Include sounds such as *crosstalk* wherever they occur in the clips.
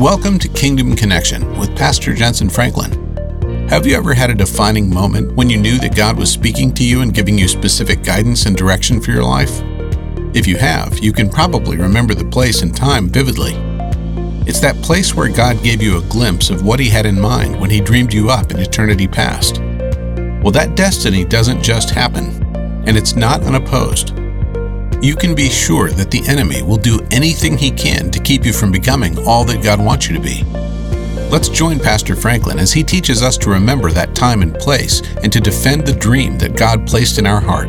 Welcome to Kingdom Connection with Pastor Jentezen Franklin. Have you ever had a defining moment when you knew that God was speaking to you and giving you specific guidance and direction for your life? If you have, you can probably remember the place and time vividly. It's that place where God gave you a glimpse of what He had in mind when He dreamed you up in eternity past. Well, that destiny doesn't just happen, and it's not unopposed you can be sure that the enemy will do anything he can to keep you from becoming all that God wants you to be. Let's join Pastor Franklin as he teaches us to remember that time and place and to defend the dream that God placed in our heart.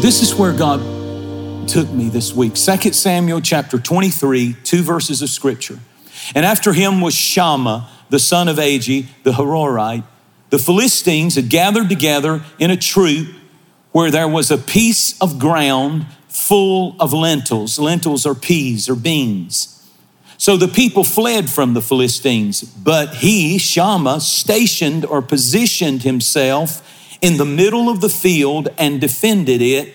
This is where God took me this week. 2 Samuel chapter 23, two verses of scripture. And after him was Shammah, the son of Agee, the Hararite. The Philistines had gathered together in a troop where there was a piece of ground full of lentils. Lentils are peas or beans. So the people fled from the Philistines, but he, Shammah, stationed or positioned himself in the middle of the field and defended it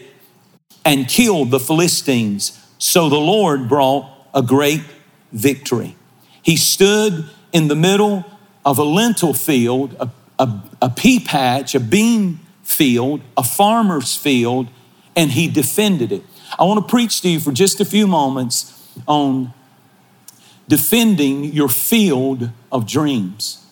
and killed the Philistines. So the Lord brought a great victory. He stood in the middle of a lentil field, a, a, a pea patch, a bean field, a farmer's field, and he defended it. I want to preach to you for just a few moments on defending your field of dreams.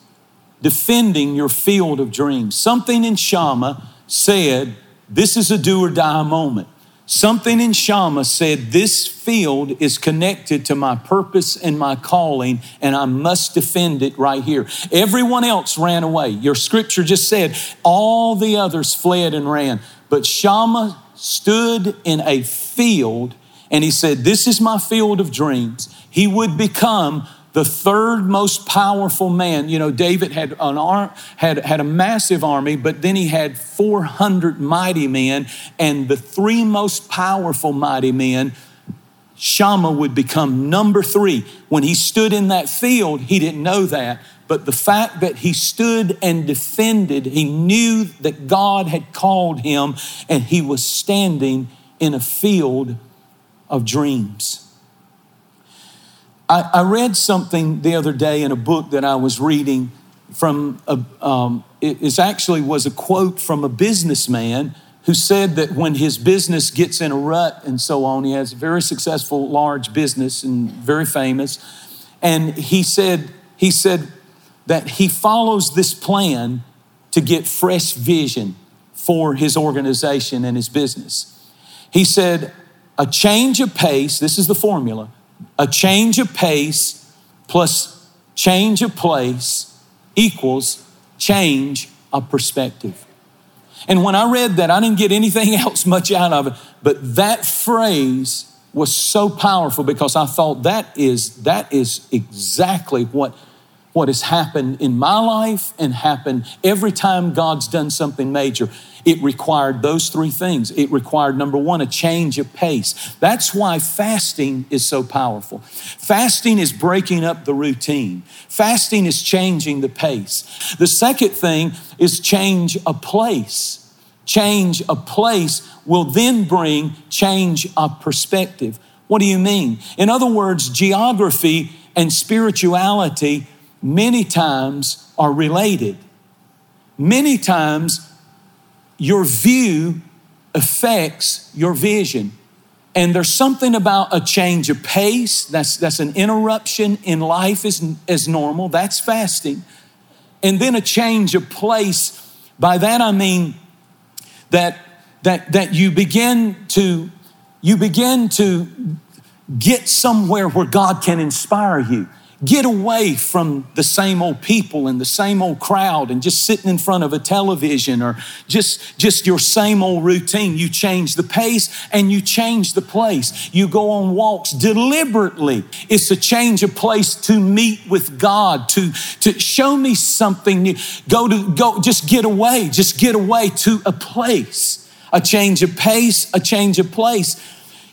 Defending your field of dreams. Something in Shammah said, This is a do or die moment. Something in Shammah said, This field is connected to my purpose and my calling, and I must defend it right here. Everyone else ran away. Your scripture just said, All the others fled and ran. But Shammah stood in a field and he said, This is my field of dreams. He would become the third most powerful man. You know, David had an arm, had, had a massive army, but then he had 400 mighty men, and the three most powerful mighty men, Shammah would become number three. When he stood in that field, he didn't know that, but the fact that he stood and defended, he knew that God had called him, and he was standing in a field of dreams. I, I, read something the other day in a book that I was reading from, a, um, it actually was a quote from a businessman who said that when his business gets in a rut and so on, he has a very successful, large business and very famous. And he said, he said that he follows this plan to get fresh vision for his organization and his business. He said, a change of pace, this is the formula, a change of pace plus change of place equals change of perspective. And when I read that, I didn't get anything *laughs* else much out of it, but that phrase was so powerful because I thought that is that is exactly what what has happened in my life and happened every time God's done something major. It required those three things. It required, number one, a change of pace. That's why fasting is so powerful. Fasting is breaking up the routine, fasting is changing the pace. The second thing is change a place. Change a place will then bring change of perspective. What do you mean? In other words, geography and spirituality many times are related. Many times, your view affects your vision. And there's something about a change of pace, that's, that's an interruption in life is, is normal, that's fasting. And then a change of place, by that I mean that, that, that you begin to you begin to get somewhere where God can inspire you. Get away from the same old people and the same old crowd and just sitting in front of a television or just, just your same old routine. You change the pace and you change the place. You go on walks deliberately. It's a change of place to meet with God, to, to show me something new. Go to, go, just get away, just get away to a place. A change of pace, a change of place.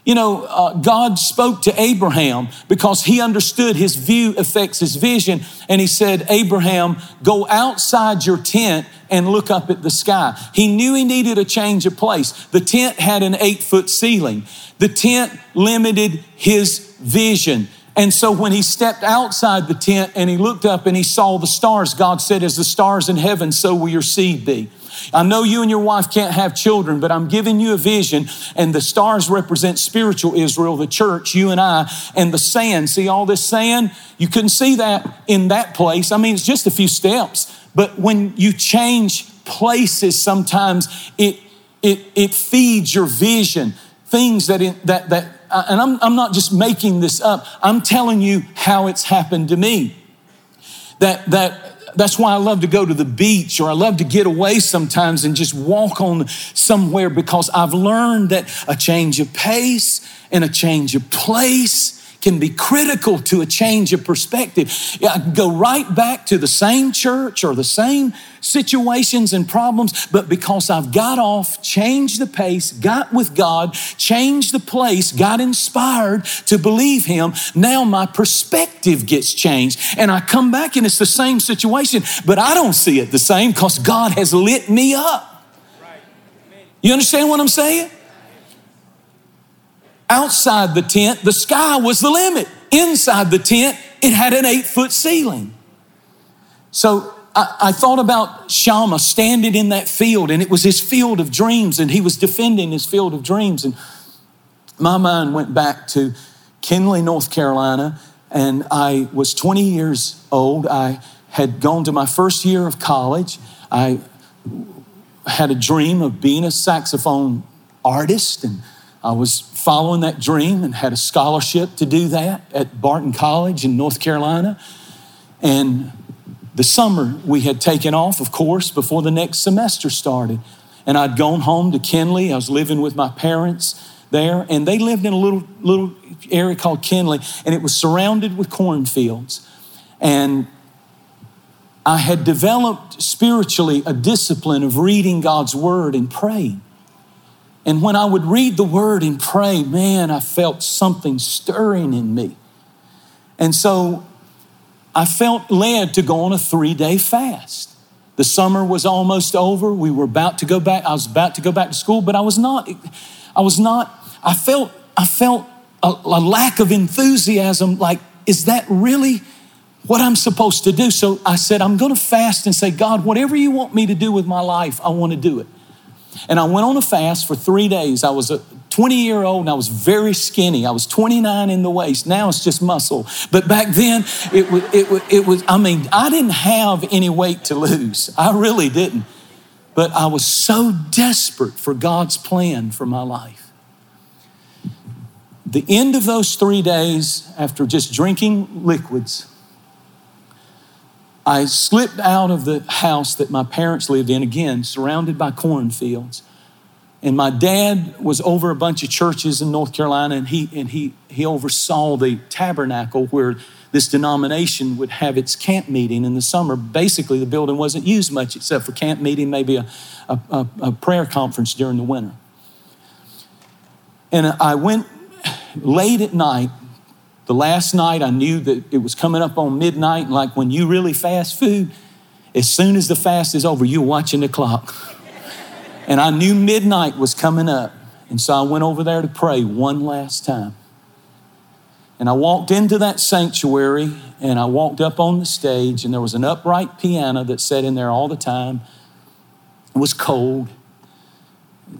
You know, uh, God spoke to Abraham because he understood his view affects his vision. And he said, Abraham, go outside your tent and look up at the sky. He knew he needed a change of place. The tent had an eight foot ceiling, the tent limited his vision. And so when he stepped outside the tent and he looked up and he saw the stars, God said, As the stars in heaven, so will your seed be. I know you and your wife can't have children, but I'm giving you a vision, and the stars represent spiritual Israel, the church, you and I, and the sand. See all this sand? You couldn't see that in that place. I mean, it's just a few steps. But when you change places, sometimes it it, it feeds your vision. Things that it, that that uh, and I'm, I'm not just making this up. I'm telling you how it's happened to me. That that that's why I love to go to the beach or I love to get away sometimes and just walk on somewhere because I've learned that a change of pace and a change of place can be critical to a change of perspective. I can go right back to the same church or the same situations and problems, but because I've got off, changed the pace, got with God, changed the place, got inspired to believe Him, now my perspective gets changed. And I come back and it's the same situation, but I don't see it the same because God has lit me up. You understand what I'm saying? Outside the tent, the sky was the limit. Inside the tent, it had an eight foot ceiling. So I, I, thought about Shammah standing in that field, and it was his field of dreams, and he was defending his field of dreams. And my mind went back to Kenly, North Carolina, and I was 20 years old. I had gone to my first year of college. I had a dream of being a saxophone artist, and I was following that dream and had a scholarship to do that at Barton College in North Carolina. And the summer we had taken off, of course, before the next semester started. And I'd gone home to Kenly. I was living with my parents there, and they lived in a little, little area called Kenly, and it was surrounded with cornfields. And I had developed spiritually a discipline of reading God's word and praying. And when I would read the word and pray, man, I felt something stirring in me. And so I felt led to go on a three day fast. The summer was almost over. We were about to go back. I was about to go back to school, but I was not, I was not, I felt, I felt a, a lack of enthusiasm. Like, is that really what I'm supposed to do? So I said, I'm going to fast and say, God, whatever you want me to do with my life, I want to do it. And I went on a fast for three days. I was a 20 year old and I was very skinny. I was 29 in the waist. Now it's just muscle. But back then, it was, it was, it was I mean, I didn't have any weight to lose. I really didn't. But I was so desperate for God's plan for my life. The end of those three days, after just drinking liquids, I slipped out of the house that my parents lived in, again, surrounded by cornfields. And my dad was over a bunch of churches in North Carolina, and he, and he, he oversaw the tabernacle where this denomination would have its camp meeting in the summer. Basically, the building wasn't used much except for camp meeting, maybe a, a, a, a prayer conference during the winter. And I went late at night the last night, I knew that it was coming up on midnight, like when you really fast food, as soon as the fast is over, you're watching the clock. *laughs* and I knew midnight was coming up. And so I went over there to pray one last time. And I walked into that sanctuary and I walked up on the stage, and there was an upright piano that sat in there all the time. It was cold,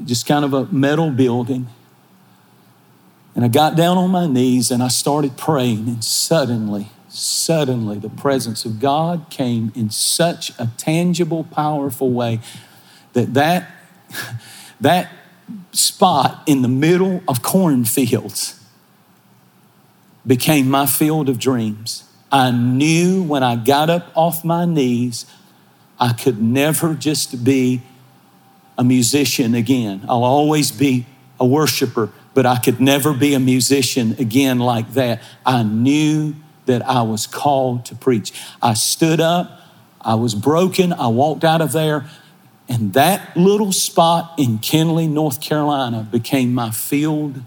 just kind of a metal building. And I got down on my knees and I started praying, and suddenly, suddenly, the presence of God came in such a tangible, powerful way that that, that spot in the middle of cornfields became my field of dreams. I knew when I got up off my knees, I could never just be a musician again. I'll always be a worshiper but I could never be a musician again like that. I knew that I was called to preach. I stood up, I was broken, I walked out of there, and that little spot in Kenly, North Carolina became my field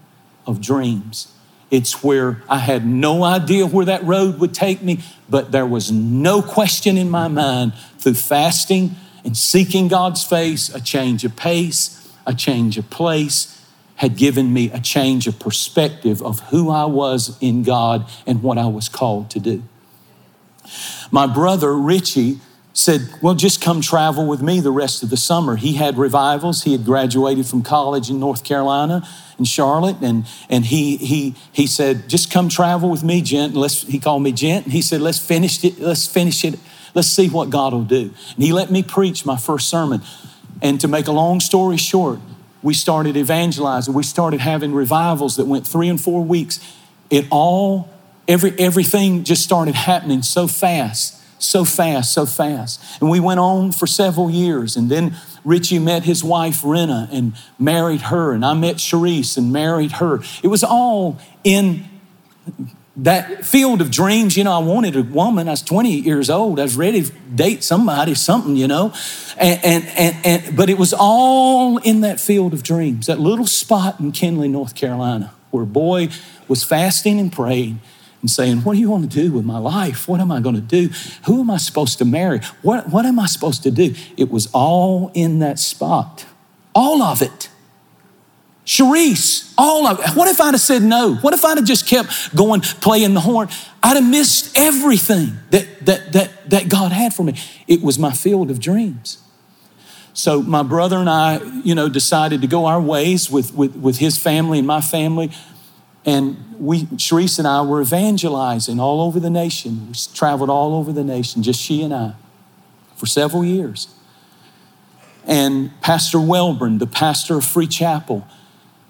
of dreams. It's where I had no idea where that road would take me, but there was no question in my mind through fasting and seeking God's face, a change of pace, a change of place, had given me a change of perspective of who I was in God and what I was called to do. My brother Richie said, Well, just come travel with me the rest of the summer. He had revivals. He had graduated from college in North Carolina in Charlotte, and, and he, he, he said, Just come travel with me, gent. Let's, he called me gent. And he said, Let's finish it. Let's finish it. Let's see what God will do. And he let me preach my first sermon. And to make a long story short, we started evangelizing. We started having revivals that went three and four weeks. It all, every, everything just started happening so fast so fast, so fast. And we went on for several years. And then Richie met his wife, Rena, and married her. And I met Cherise and married her. It was all in that field of dreams. You know, I wanted a woman. I was 20 years old. I was ready to date somebody, something, you know. And, and, and, and but it was all in that field of dreams, that little spot in Kenly, North Carolina, where a boy was fasting and praying and saying, What do you want to do with my life? What am I going to do? Who am I supposed to marry? What, what am I supposed to do? It was all in that spot. All of it. Cherise, all of it. What if I'd have said no? What if I'd have just kept going playing the horn? I'd have missed everything that, that, that, that God had for me. It was my field of dreams. So my brother and I, you know, decided to go our ways with, with, with his family and my family. And we, Cherise and I were evangelizing all over the nation. We traveled all over the nation, just she and I, for several years. And Pastor Welburn, the pastor of Free Chapel,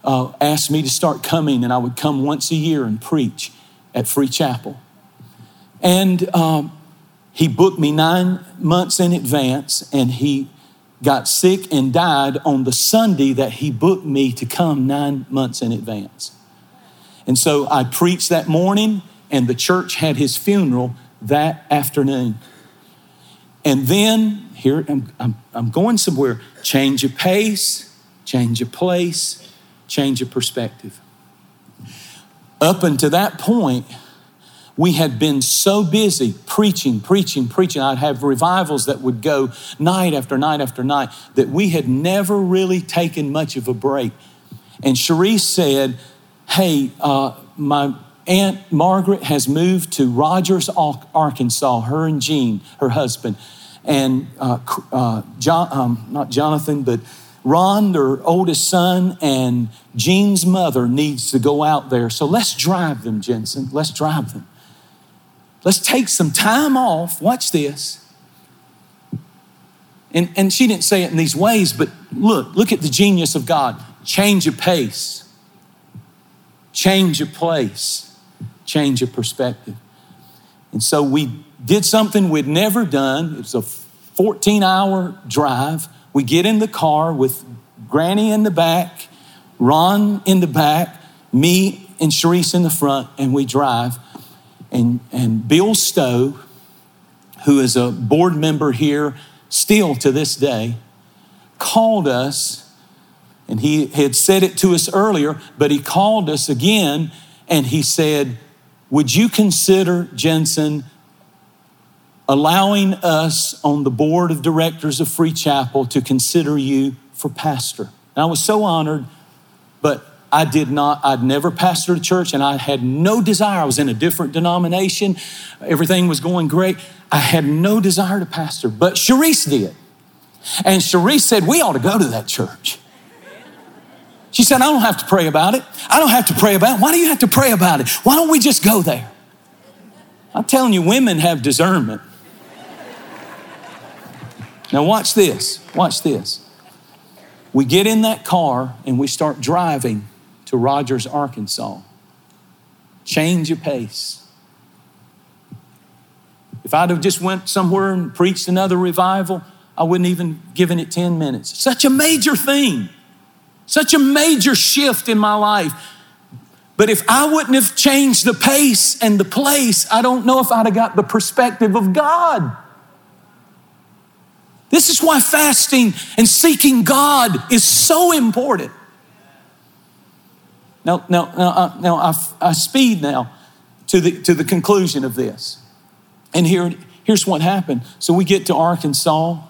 uh, asked me to start coming, and I would come once a year and preach at Free Chapel. And um, he booked me nine months in advance, and he got sick and died on the Sunday that he booked me to come nine months in advance. And so I preached that morning, and the church had his funeral that afternoon. And then, here, I'm, I'm, I'm going somewhere change of pace, change of place, change of perspective. Up until that point, we had been so busy preaching, preaching, preaching. I'd have revivals that would go night after night after night that we had never really taken much of a break. And Cherise said, hey, uh, my Aunt Margaret has moved to Rogers, Arkansas, her and Jean, her husband. And uh, uh, John, um, not Jonathan, but Ron, their oldest son, and Jean's mother needs to go out there. So let's drive them, Jentezen. Let's drive them. Let's take some time off. Watch this. And, and she didn't say it in these ways, but look, look at the genius of God. Change of pace change of place, change of perspective. And so we did something we'd never done. It was a 14 hour drive. We get in the car with Granny in the back, Ron in the back, me and Cherise in the front, and we drive. And, and Bill Stowe, who is a board member here still to this day, called us and he had said it to us earlier, but he called us again and he said, Would you consider, Jentezen, allowing us on the board of directors of Free Chapel to consider you for pastor? And I was so honored, but I did not, I'd never pastored a church and I had no desire. I was in a different denomination, everything was going great. I had no desire to pastor, but Cherise did. And Cherise said, We ought to go to that church. She said, I don't have to pray about it. I don't have to pray about it. Why do you have to pray about it? Why don't we just go there? I'm telling you, women have discernment. Now, watch this. Watch this. We get in that car and we start driving to Rogers, Arkansas. Change your pace. If I'd have just went somewhere and preached another revival, I wouldn't even given it 10 minutes. Such a major thing. Such a major shift in my life. But if I wouldn't have changed the pace and the place, I don't know if I'd have got the perspective of God. This is why fasting and seeking God is so important. Now, now, now, uh, now I, I speed now to the, to the conclusion of this. And here, here's what happened. So we get to Arkansas,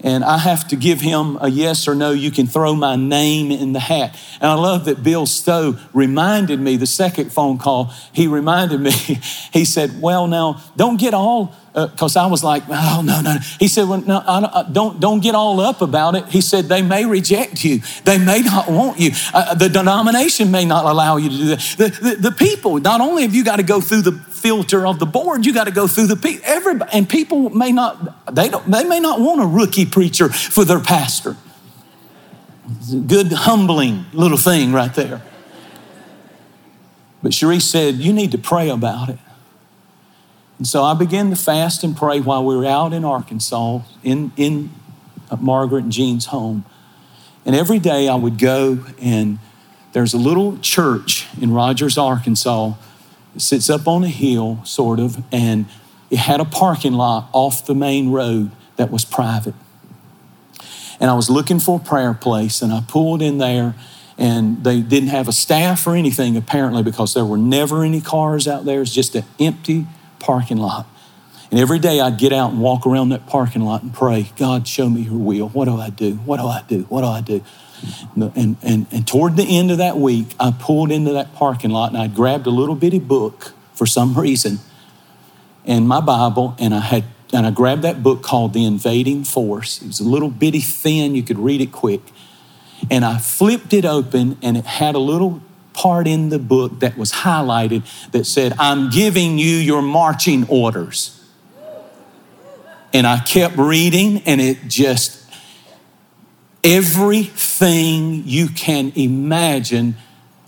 and I have to give him a yes or no. You can throw my name in the hat. And I love that Bill Stowe reminded me, the second phone call, he reminded me, *laughs* he said, Well, now, don't get all because uh, I was like, oh no, no. He said, well, no, I don't, uh, don't, don't get all up about it. He said, they may reject you. They may not want you. Uh, the denomination may not allow you to do that. The, the, the, people, not only have you got to go through the filter of the board, you got to go through the people. Everybody, and people may not, they don't, they may not want a rookie preacher for their pastor. good, humbling little thing right there. But Cherie said, you need to pray about it. And so I began to fast and pray while we were out in Arkansas, in, in Margaret and Jean's home. And every day I would go, and there's a little church in Rogers, Arkansas. It sits up on a hill, sort of, and it had a parking lot off the main road that was private. And I was looking for a prayer place, and I pulled in there, and they didn't have a staff or anything apparently because there were never any cars out there. It's just an empty parking lot. And every day I'd get out and walk around that parking lot and pray, God, show me your will. What do I do? What do I do? What do I do? And, and, and toward the end of that week, I pulled into that parking lot and I grabbed a little bitty book for some reason and my Bible, and I had and I grabbed that book called The Invading Force. It was a little bitty thin, you could read it quick. And I flipped it open and it had a little part in the book that was highlighted that said, I'm giving you your marching orders. And I kept reading, and it just, everything you can imagine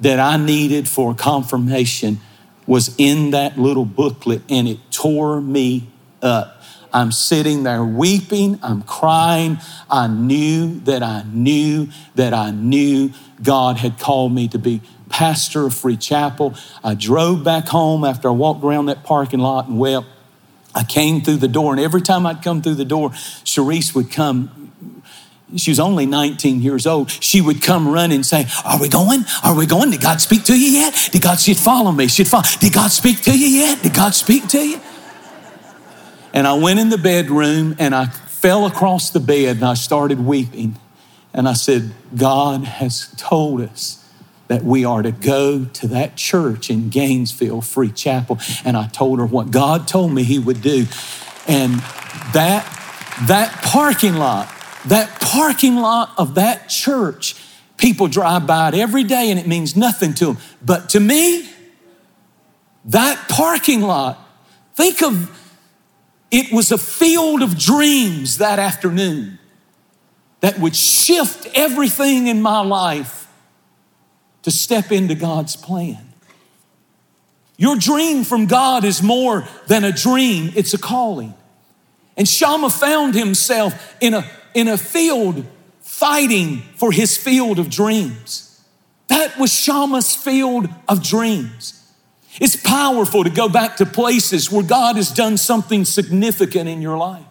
that I needed for confirmation was in that little booklet, and it tore me up. I'm sitting there weeping, I'm crying. I knew that I knew that I knew God had called me to be pastor of Free Chapel. I drove back home after I walked around that parking lot and wept. I came through the door, and every time I'd come through the door, Cherise would come. She was only 19 years old. She would come running and say, Are we going? Are we going? Did God speak to you yet? Did God, she'd follow me. She'd follow. Did God speak to you yet? Did God speak to you? And I went in the bedroom and I fell across the bed and I started weeping. And I said, God has told us that we are to go to that church in Gainesville, Free Chapel. And I told her what God told me He would do. And that, that parking lot, that parking lot of that church, people drive by it every day and it means nothing to them. But to me, that parking lot, think of it was a field of dreams that afternoon that would shift everything in my life to step into God's plan. Your dream from God is more than a dream, it's a calling. And Shammah found himself in a, in a field fighting for his field of dreams. That was Shammah's field of dreams. It's powerful to go back to places where God has done something significant in your life.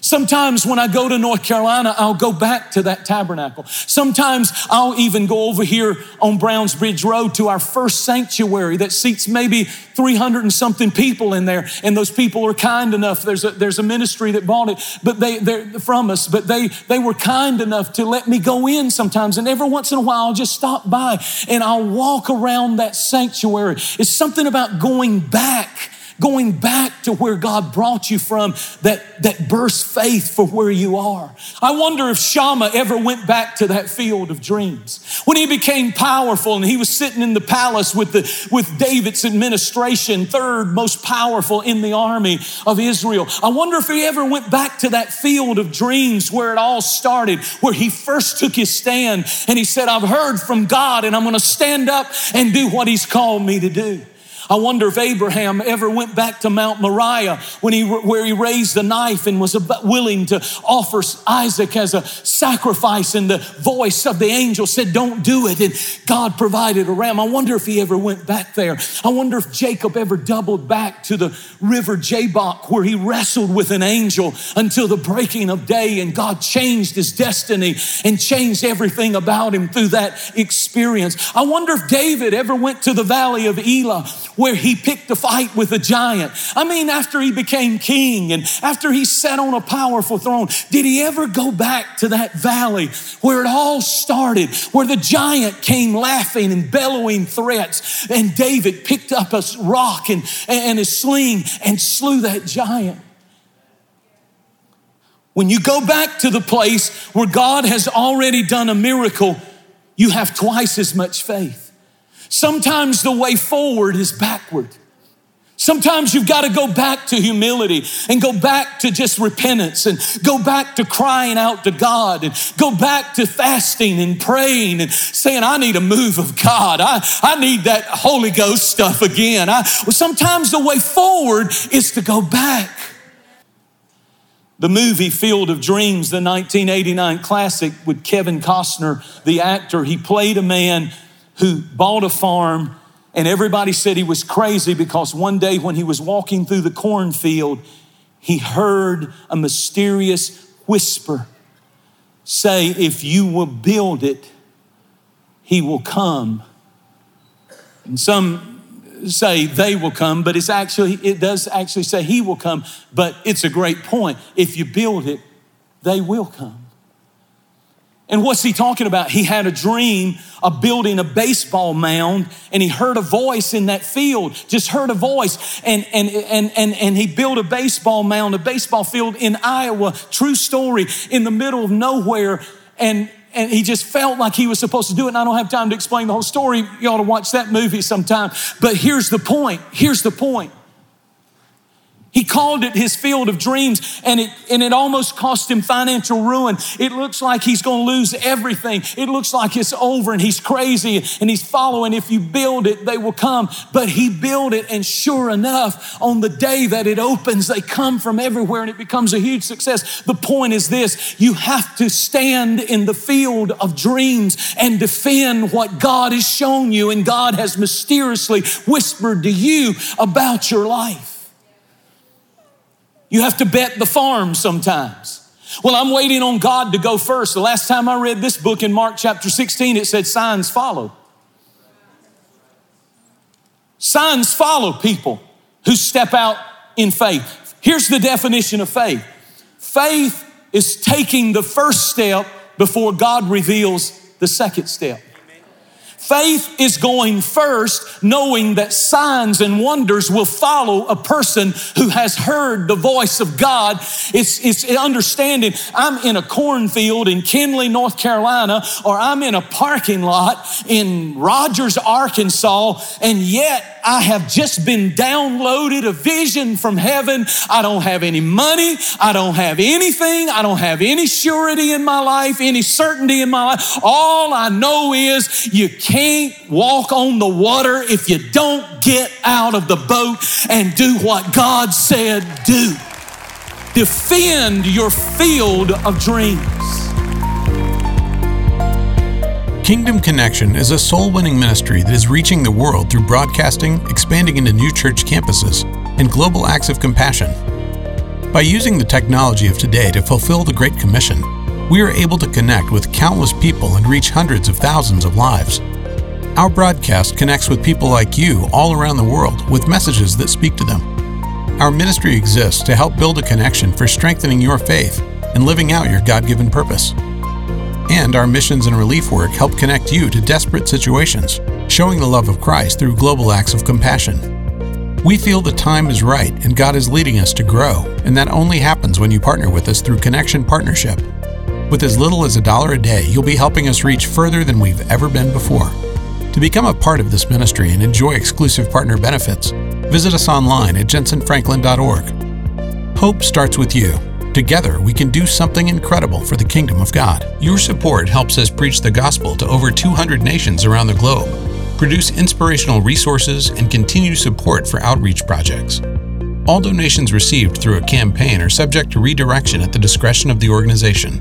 Sometimes when I go to North Carolina, I'll go back to that tabernacle. Sometimes I'll even go over here on Browns Bridge Road to our first sanctuary that seats maybe 300 and something people in there. And those people are kind enough. There's a, there's a ministry that bought it but they, they're from us, but they, they were kind enough to let me go in sometimes. And every once in a while, I'll just stop by and I'll walk around that sanctuary. It's something about going back going back to where God brought you from that, that bursts faith for where you are. I wonder if Shammah ever went back to that field of dreams. When he became powerful and he was sitting in the palace with, the, with David's administration, third most powerful in the army of Israel, I wonder if he ever went back to that field of dreams where it all started, where he first took his stand and he said, I've heard from God and I'm going to stand up and do what he's called me to do. I wonder if Abraham ever went back to Mount Moriah when he, where he raised the knife and was willing to offer Isaac as a sacrifice, and the voice of the angel said, Don't do it. And God provided a ram. I wonder if he ever went back there. I wonder if Jacob ever doubled back to the river Jabbok where he wrestled with an angel until the breaking of day, and God changed his destiny and changed everything about him through that experience. I wonder if David ever went to the valley of Elah where he picked a fight with a giant. I mean, after he became king and after he sat on a powerful throne, did he ever go back to that valley where it all started, where the giant came laughing and bellowing threats, and David picked up a rock and, and a sling and slew that giant? When you go back to the place where God has already done a miracle, you have twice as much faith. Sometimes the way forward is backward. Sometimes you've got to go back to humility and go back to just repentance and go back to crying out to God and go back to fasting and praying and saying, I need a move of God. I, I need that Holy Ghost stuff again. I, well, sometimes the way forward is to go back. The movie Field of Dreams, the 1989 classic with Kevin Costner, the actor, he played a man who bought a farm, and everybody said he was crazy because one day when he was walking through the cornfield, he heard a mysterious whisper say, If you will build it, he will come. And some say they will come, but it's actually, it does actually say he will come, but it's a great point. If you build it, they will come. And what's he talking about? He had a dream of building a baseball mound and he heard a voice in that field, just heard a voice. And, and, and, and, and he built a baseball mound, a baseball field in Iowa, true story, in the middle of nowhere. And, and he just felt like he was supposed to do it. And I don't have time to explain the whole story. You ought to watch that movie sometime. But here's the point. Here's the point. He called it his field of dreams, and it, and it almost cost him financial ruin. It looks like he's going to lose everything. It looks like it's over, and he's crazy, and he's following. If you build it, they will come. But he built it, and sure enough, on the day that it opens, they come from everywhere, and it becomes a huge success. The point is this you have to stand in the field of dreams and defend what God has shown you, and God has mysteriously whispered to you about your life. You have to bet the farm sometimes. Well, I'm waiting on God to go first. The last time I read this book in Mark chapter 16, it said signs follow. Signs follow people who step out in faith. Here's the definition of faith faith is taking the first step before God reveals the second step. Faith is going first, knowing that signs and wonders will follow a person who has heard the voice of God. It's, it's understanding I'm in a cornfield in Kenly, North Carolina, or I'm in a parking lot in Rogers, Arkansas, and yet I have just been downloaded a vision from heaven. I don't have any money. I don't have anything. I don't have any surety in my life, any certainty in my life. All I know is you can't walk on the water if you don't get out of the boat and do what God said do. Defend your field of dreams. Kingdom Connection is a soul winning ministry that is reaching the world through broadcasting, expanding into new church campuses, and global acts of compassion. By using the technology of today to fulfill the Great Commission, we are able to connect with countless people and reach hundreds of thousands of lives. Our broadcast connects with people like you all around the world with messages that speak to them. Our ministry exists to help build a connection for strengthening your faith and living out your God given purpose. And our missions and relief work help connect you to desperate situations, showing the love of Christ through global acts of compassion. We feel the time is right and God is leading us to grow, and that only happens when you partner with us through Connection Partnership. With as little as a dollar a day, you'll be helping us reach further than we've ever been before. To become a part of this ministry and enjoy exclusive partner benefits, visit us online at jentezenfranklin.org. Hope starts with you. Together, we can do something incredible for the kingdom of God. Your support helps us preach the gospel to over 200 nations around the globe, produce inspirational resources, and continue support for outreach projects. All donations received through a campaign are subject to redirection at the discretion of the organization.